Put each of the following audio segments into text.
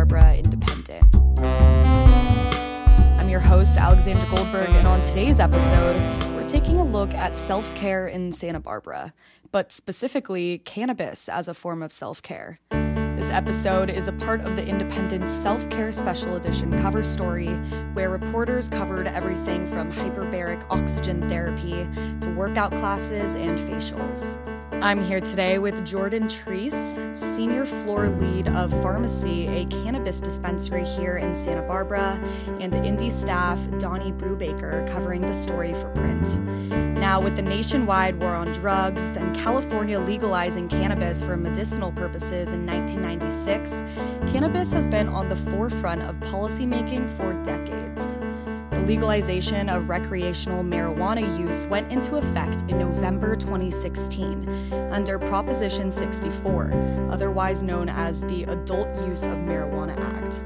Barbara Independent. I'm your host, Alexandra Goldberg, and on today's episode, we're taking a look at self care in Santa Barbara, but specifically cannabis as a form of self care. This episode is a part of the Independent's Self Care Special Edition cover story, where reporters covered everything from hyperbaric oxygen therapy to workout classes and facials. I'm here today with Jordan Treece, senior floor lead of Farmacy, a cannabis dispensary here in Santa Barbara, and Indy staff Donnie Brubaker covering the story for print. Now, with the nationwide war on drugs, then California legalizing cannabis for medicinal purposes in 1996, cannabis has been on the forefront of policymaking for decades legalization of recreational marijuana use went into effect in November 2016 under Proposition 64, otherwise known as the Adult Use of Marijuana Act.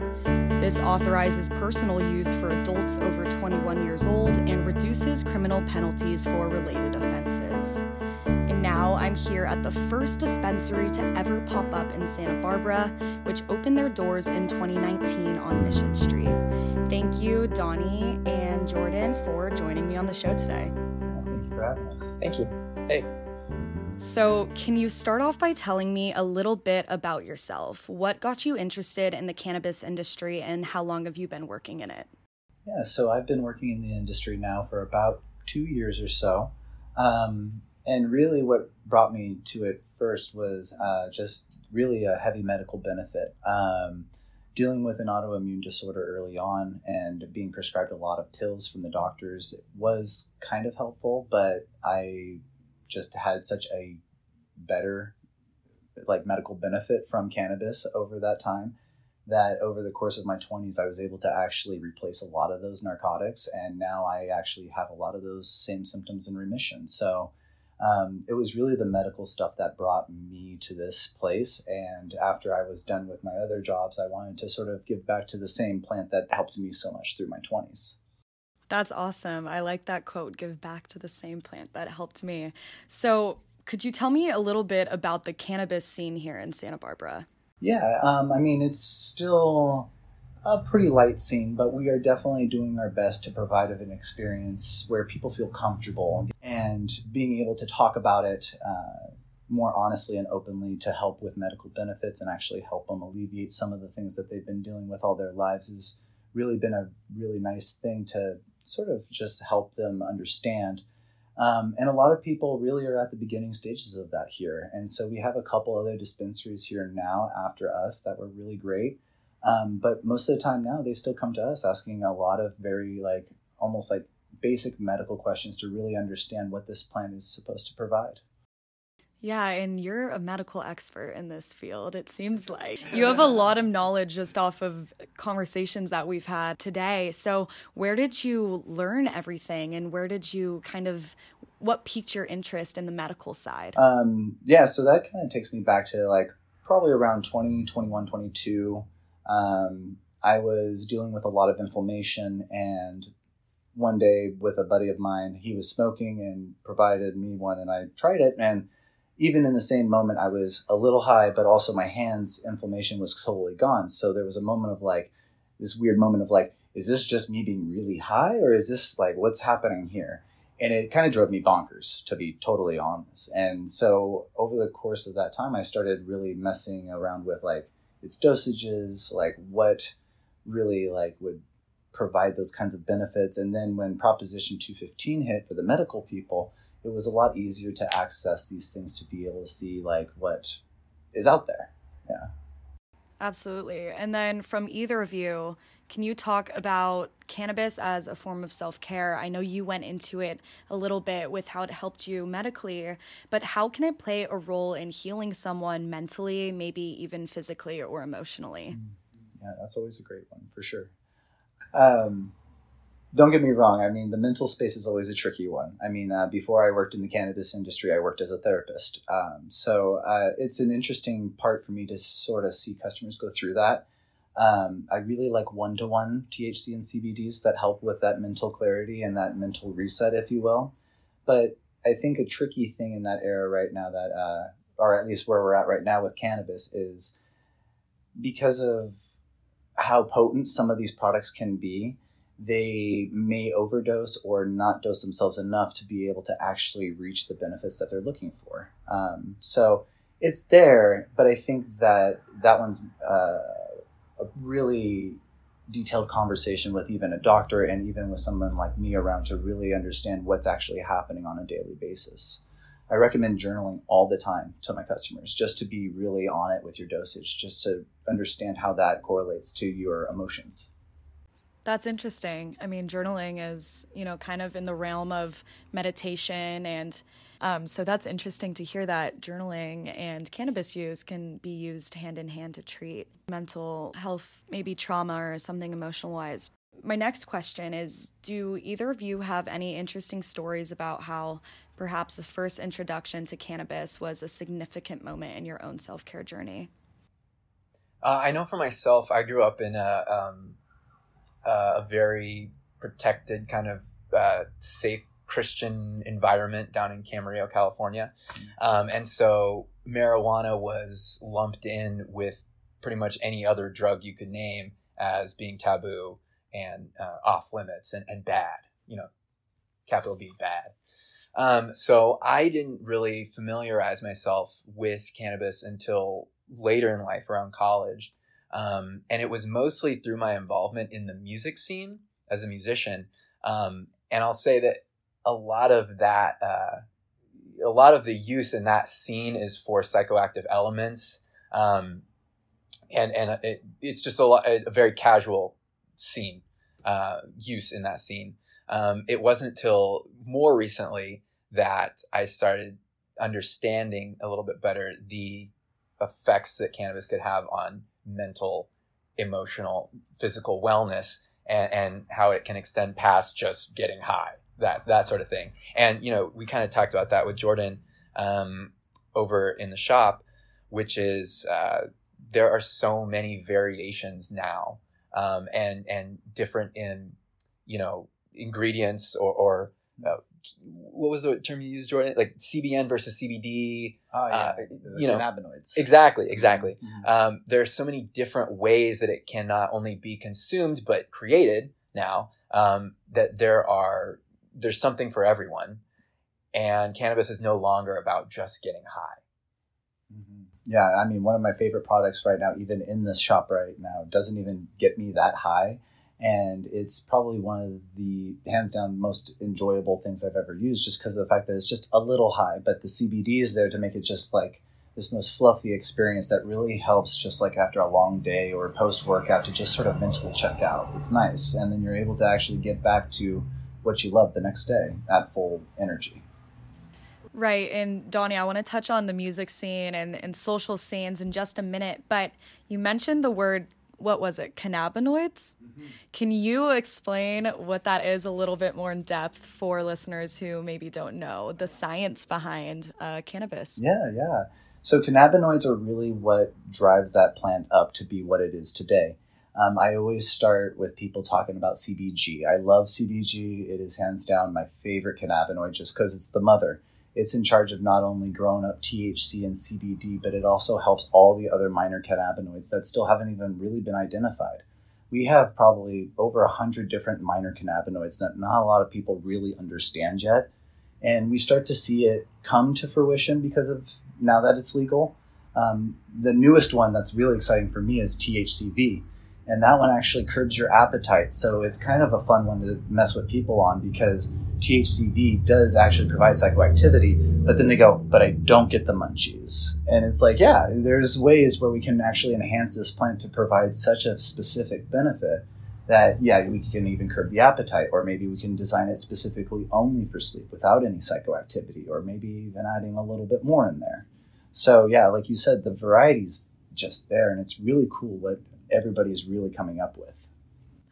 This authorizes personal use for adults over 21 years old and reduces criminal penalties for related offenses. And now I'm here at the first dispensary to ever pop up in Santa Barbara, which opened their doors in 2019 on Mission Street. Thank you, Donnie and Jordan, for joining me on the show today. thank you for having us. Thank you. Hey. So, can you start off by telling me a little bit about yourself? What got you interested in the cannabis industry and how long have you been working in it? Yeah, so I've been working in the industry now for about two years or so. Um, and really, what brought me to it first was uh, just really a heavy medical benefit. Um, dealing with an autoimmune disorder early on and being prescribed a lot of pills from the doctors was kind of helpful, but I just had such a better like medical benefit from cannabis over that time that over the course of my 20s i was able to actually replace a lot of those narcotics and now i actually have a lot of those same symptoms in remission. So um, it was really the medical stuff that brought me to this place. And after I was done with my other jobs, I wanted to sort of give back to the same plant that helped me so much through my 20s. That's awesome. I like that quote give back to the same plant that helped me. So, could you tell me a little bit about the cannabis scene here in Santa Barbara? Yeah, um, I mean, it's still a pretty light scene, but we are definitely doing our best to provide an experience where people feel comfortable and being able to talk about it uh, more honestly and openly to help with medical benefits and actually help them alleviate some of the things that they've been dealing with all their lives has really been a really nice thing to sort of just help them understand. Um, and a lot of people really are at the beginning stages of that here. And so we have a couple other dispensaries here now after us that were really great. Um, but most of the time now, they still come to us asking a lot of very like almost like basic medical questions to really understand what this plan is supposed to provide. Yeah, and you're a medical expert in this field, it seems like. You have a lot of knowledge just off of conversations that we've had today. So, where did you learn everything and where did you kind of what piqued your interest in the medical side? Um, yeah, so that kind of takes me back to like probably around 20, 21, 22. Um, I was dealing with a lot of inflammation and one day with a buddy of mine. He was smoking and provided me one, and I tried it. And even in the same moment, I was a little high, but also my hands' inflammation was totally gone. So there was a moment of like this weird moment of like, is this just me being really high, or is this like what's happening here? And it kind of drove me bonkers, to be totally honest. And so over the course of that time, I started really messing around with like its dosages, like what really like would provide those kinds of benefits. And then when Proposition 215 hit for the medical people, it was a lot easier to access these things to be able to see like what is out there. Yeah. Absolutely. And then from either of you, can you talk about cannabis as a form of self care? I know you went into it a little bit with how it helped you medically, but how can it play a role in healing someone mentally, maybe even physically or emotionally? Yeah, that's always a great one for sure. Um, don't get me wrong. I mean, the mental space is always a tricky one. I mean, uh, before I worked in the cannabis industry, I worked as a therapist. Um, so uh, it's an interesting part for me to sort of see customers go through that. Um, I really like one to one THC and CBDs that help with that mental clarity and that mental reset, if you will. But I think a tricky thing in that era right now, that, uh, or at least where we're at right now with cannabis, is because of how potent some of these products can be, they may overdose or not dose themselves enough to be able to actually reach the benefits that they're looking for. Um, so it's there, but I think that that one's uh, really detailed conversation with even a doctor and even with someone like me around to really understand what's actually happening on a daily basis. I recommend journaling all the time to my customers just to be really on it with your dosage, just to understand how that correlates to your emotions. That's interesting. I mean, journaling is, you know, kind of in the realm of meditation. And um, so that's interesting to hear that journaling and cannabis use can be used hand in hand to treat mental health, maybe trauma or something emotional wise. My next question is Do either of you have any interesting stories about how perhaps the first introduction to cannabis was a significant moment in your own self care journey? Uh, I know for myself, I grew up in a, um, uh, a very protected, kind of uh, safe Christian environment down in Camarillo, California. Um, and so marijuana was lumped in with pretty much any other drug you could name as being taboo and uh, off limits and, and bad, you know, capital B bad. Um, so I didn't really familiarize myself with cannabis until later in life, around college. Um, and it was mostly through my involvement in the music scene as a musician. Um, and I'll say that a lot of that, uh, a lot of the use in that scene is for psychoactive elements. Um, and and it, it's just a, lot, a very casual scene uh, use in that scene. Um, it wasn't till more recently that I started understanding a little bit better the effects that cannabis could have on mental, emotional, physical wellness, and, and how it can extend past just getting high, that that sort of thing. And you know, we kind of talked about that with Jordan um, over in the shop, which is uh, there are so many variations now, um, and and different in you know ingredients or, or uh, what was the term you used, Jordan? Like CBN versus CBD. Oh yeah, uh, you know, cannabinoids. Exactly, exactly. Mm-hmm. Um, there are so many different ways that it can not only be consumed but created now. Um, that there are there's something for everyone, and cannabis is no longer about just getting high. Mm-hmm. Yeah, I mean, one of my favorite products right now, even in this shop right now, doesn't even get me that high and it's probably one of the hands down most enjoyable things I've ever used just because of the fact that it's just a little high, but the CBD is there to make it just like this most fluffy experience that really helps just like after a long day or post workout to just sort of mentally check out. It's nice. And then you're able to actually get back to what you love the next day at full energy. Right. And Donnie, I want to touch on the music scene and, and social scenes in just a minute, but you mentioned the word what was it, cannabinoids? Mm-hmm. Can you explain what that is a little bit more in depth for listeners who maybe don't know the science behind uh, cannabis? Yeah, yeah. So, cannabinoids are really what drives that plant up to be what it is today. Um, I always start with people talking about CBG. I love CBG. It is hands down my favorite cannabinoid just because it's the mother it's in charge of not only growing up THC and CBD, but it also helps all the other minor cannabinoids that still haven't even really been identified. We have probably over a hundred different minor cannabinoids that not a lot of people really understand yet. And we start to see it come to fruition because of now that it's legal. Um, the newest one that's really exciting for me is THCV. And that one actually curbs your appetite. So it's kind of a fun one to mess with people on because THCV does actually provide psychoactivity, but then they go, but I don't get the munchies. And it's like, yeah, there's ways where we can actually enhance this plant to provide such a specific benefit that, yeah, we can even curb the appetite, or maybe we can design it specifically only for sleep without any psychoactivity, or maybe even adding a little bit more in there. So, yeah, like you said, the variety's just there, and it's really cool what everybody's really coming up with.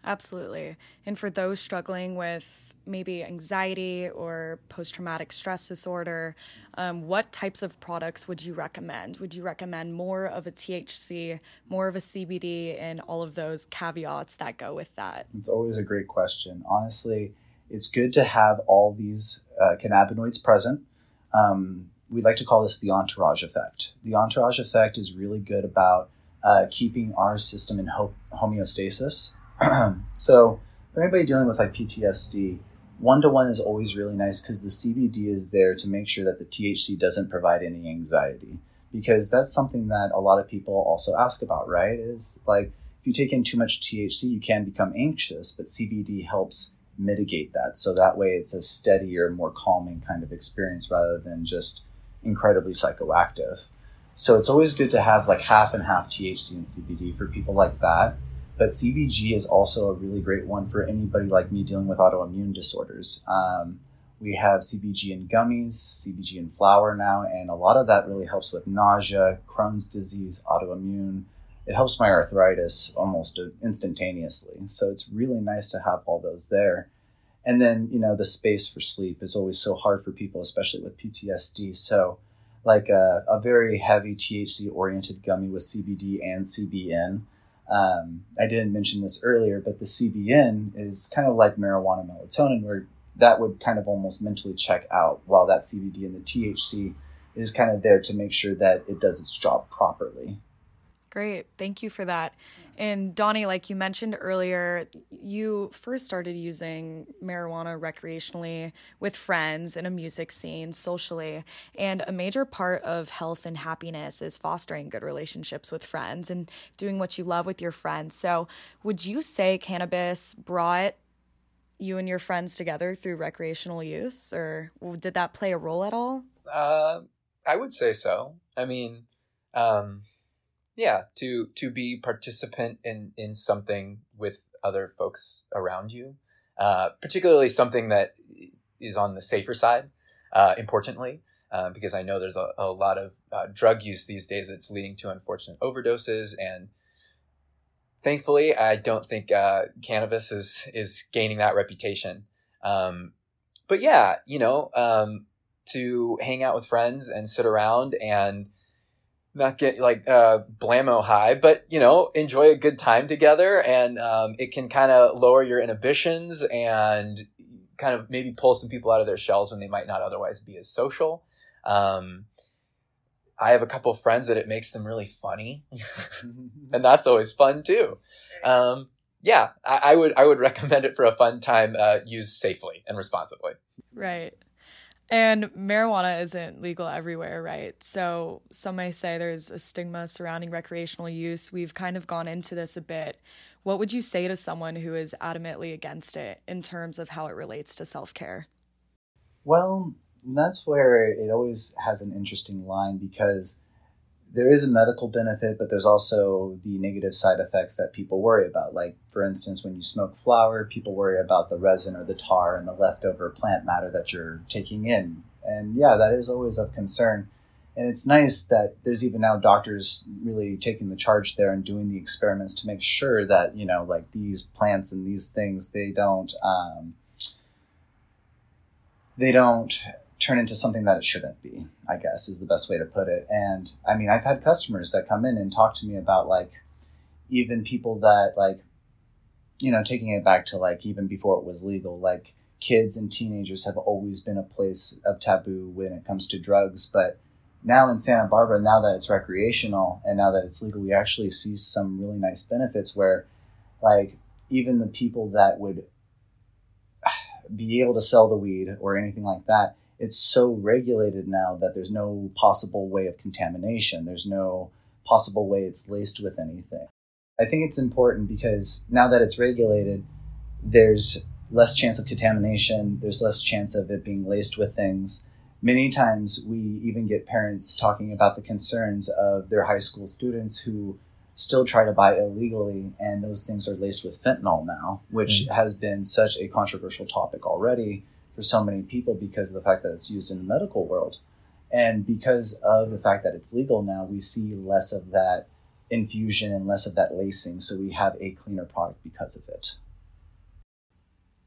Absolutely. And for those struggling with maybe anxiety or post traumatic stress disorder, um, what types of products would you recommend? Would you recommend more of a THC, more of a CBD, and all of those caveats that go with that? It's always a great question. Honestly, it's good to have all these uh, cannabinoids present. Um, we like to call this the entourage effect. The entourage effect is really good about uh, keeping our system in ho- homeostasis. so for anybody dealing with like PTSD, one to one is always really nice because the CBD is there to make sure that the THC doesn't provide any anxiety. Because that's something that a lot of people also ask about, right? Is like if you take in too much THC, you can become anxious, but CBD helps mitigate that. So that way it's a steadier, more calming kind of experience rather than just incredibly psychoactive. So it's always good to have like half and half THC and CBD for people like that. But CBG is also a really great one for anybody like me dealing with autoimmune disorders. Um, we have CBG in gummies, CBG in flower now, and a lot of that really helps with nausea, Crohn's disease, autoimmune. It helps my arthritis almost instantaneously. So it's really nice to have all those there. And then, you know, the space for sleep is always so hard for people, especially with PTSD. So, like a, a very heavy THC oriented gummy with CBD and CBN um, I didn't mention this earlier, but the CBN is kind of like marijuana melatonin, where that would kind of almost mentally check out, while that CBD and the THC is kind of there to make sure that it does its job properly. Great. Thank you for that. And Donnie, like you mentioned earlier, you first started using marijuana recreationally with friends in a music scene, socially. And a major part of health and happiness is fostering good relationships with friends and doing what you love with your friends. So, would you say cannabis brought you and your friends together through recreational use, or did that play a role at all? Uh, I would say so. I mean, um, yeah to to be participant in in something with other folks around you uh, particularly something that is on the safer side uh, importantly uh, because i know there's a, a lot of uh, drug use these days that's leading to unfortunate overdoses and thankfully i don't think uh, cannabis is is gaining that reputation. Um, but yeah you know um, to hang out with friends and sit around and not get like uh, blammo high, but you know, enjoy a good time together, and um, it can kind of lower your inhibitions and kind of maybe pull some people out of their shells when they might not otherwise be as social. Um, I have a couple friends that it makes them really funny, and that's always fun too. Um, yeah, I, I, would I would recommend it for a fun time, uh, used safely and responsibly. Right. And marijuana isn't legal everywhere, right? So some may say there's a stigma surrounding recreational use. We've kind of gone into this a bit. What would you say to someone who is adamantly against it in terms of how it relates to self care? Well, that's where it always has an interesting line because there is a medical benefit, but there's also the negative side effects that people worry about. Like, for instance, when you smoke flower, people worry about the resin or the tar and the leftover plant matter that you're taking in. And yeah, that is always of concern. And it's nice that there's even now doctors really taking the charge there and doing the experiments to make sure that, you know, like these plants and these things, they don't, um, they don't turn into something that it shouldn't be, I guess is the best way to put it. And I mean, I've had customers that come in and talk to me about like even people that like, you know, taking it back to like even before it was legal, like kids and teenagers have always been a place of taboo when it comes to drugs. But now in Santa Barbara, now that it's recreational and now that it's legal, we actually see some really nice benefits where like even the people that would be able to sell the weed or anything like that it's so regulated now that there's no possible way of contamination. There's no possible way it's laced with anything. I think it's important because now that it's regulated, there's less chance of contamination, there's less chance of it being laced with things. Many times we even get parents talking about the concerns of their high school students who still try to buy illegally and those things are laced with fentanyl now, which mm-hmm. has been such a controversial topic already for so many people because of the fact that it's used in the medical world. And because of the fact that it's legal now, we see less of that infusion and less of that lacing. So we have a cleaner product because of it.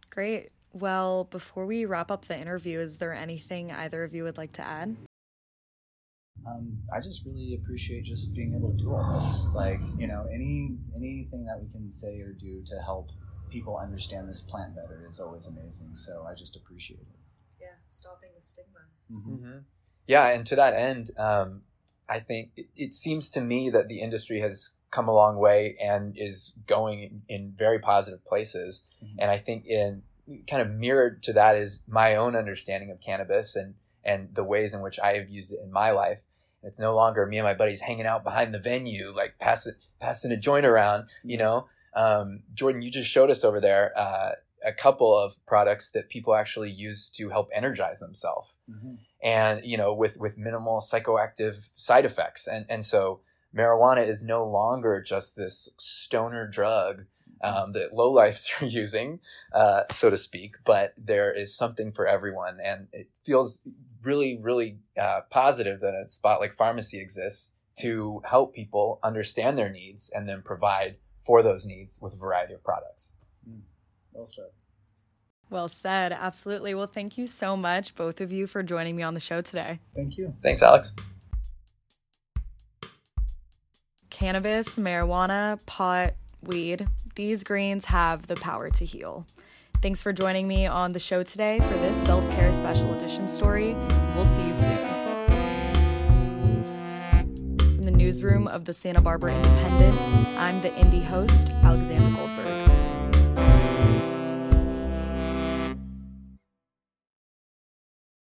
Great. Well, before we wrap up the interview, is there anything either of you would like to add? Um, I just really appreciate just being able to do all this. Like, you know, any anything that we can say or do to help people understand this plant better is always amazing. So I just appreciate it. Yeah, stopping the stigma. Mm-hmm. Mm-hmm. Yeah, and to that end, um, I think it, it, seems to me that the industry has come a long way and is going in very positive places. Mm-hmm. And I think in kind of mirrored to that is my own understanding of cannabis and and the ways in which I have used it in my life. It's no longer me and my buddies hanging out behind the venue, like passing passing a joint around. You know, um, Jordan, you just showed us over there uh, a couple of products that people actually use to help energize themselves, mm-hmm. and you know, with with minimal psychoactive side effects. And and so marijuana is no longer just this stoner drug um, that lowlifes are using, uh, so to speak, but there is something for everyone. And it feels really, really uh, positive that a spot like Farmacy exists to help people understand their needs and then provide for those needs with a variety of products. Mm. Well said. Well said. Absolutely. Well, thank you so much, both of you, for joining me on the show today. Thank you. Thanks, Alex. Cannabis, marijuana, pot, weed, these greens have the power to heal. Thanks for joining me on the show today for this self care special edition story. We'll see you soon. Newsroom of the Santa Barbara Independent, I'm the Indy host, Alexandra Goldberg.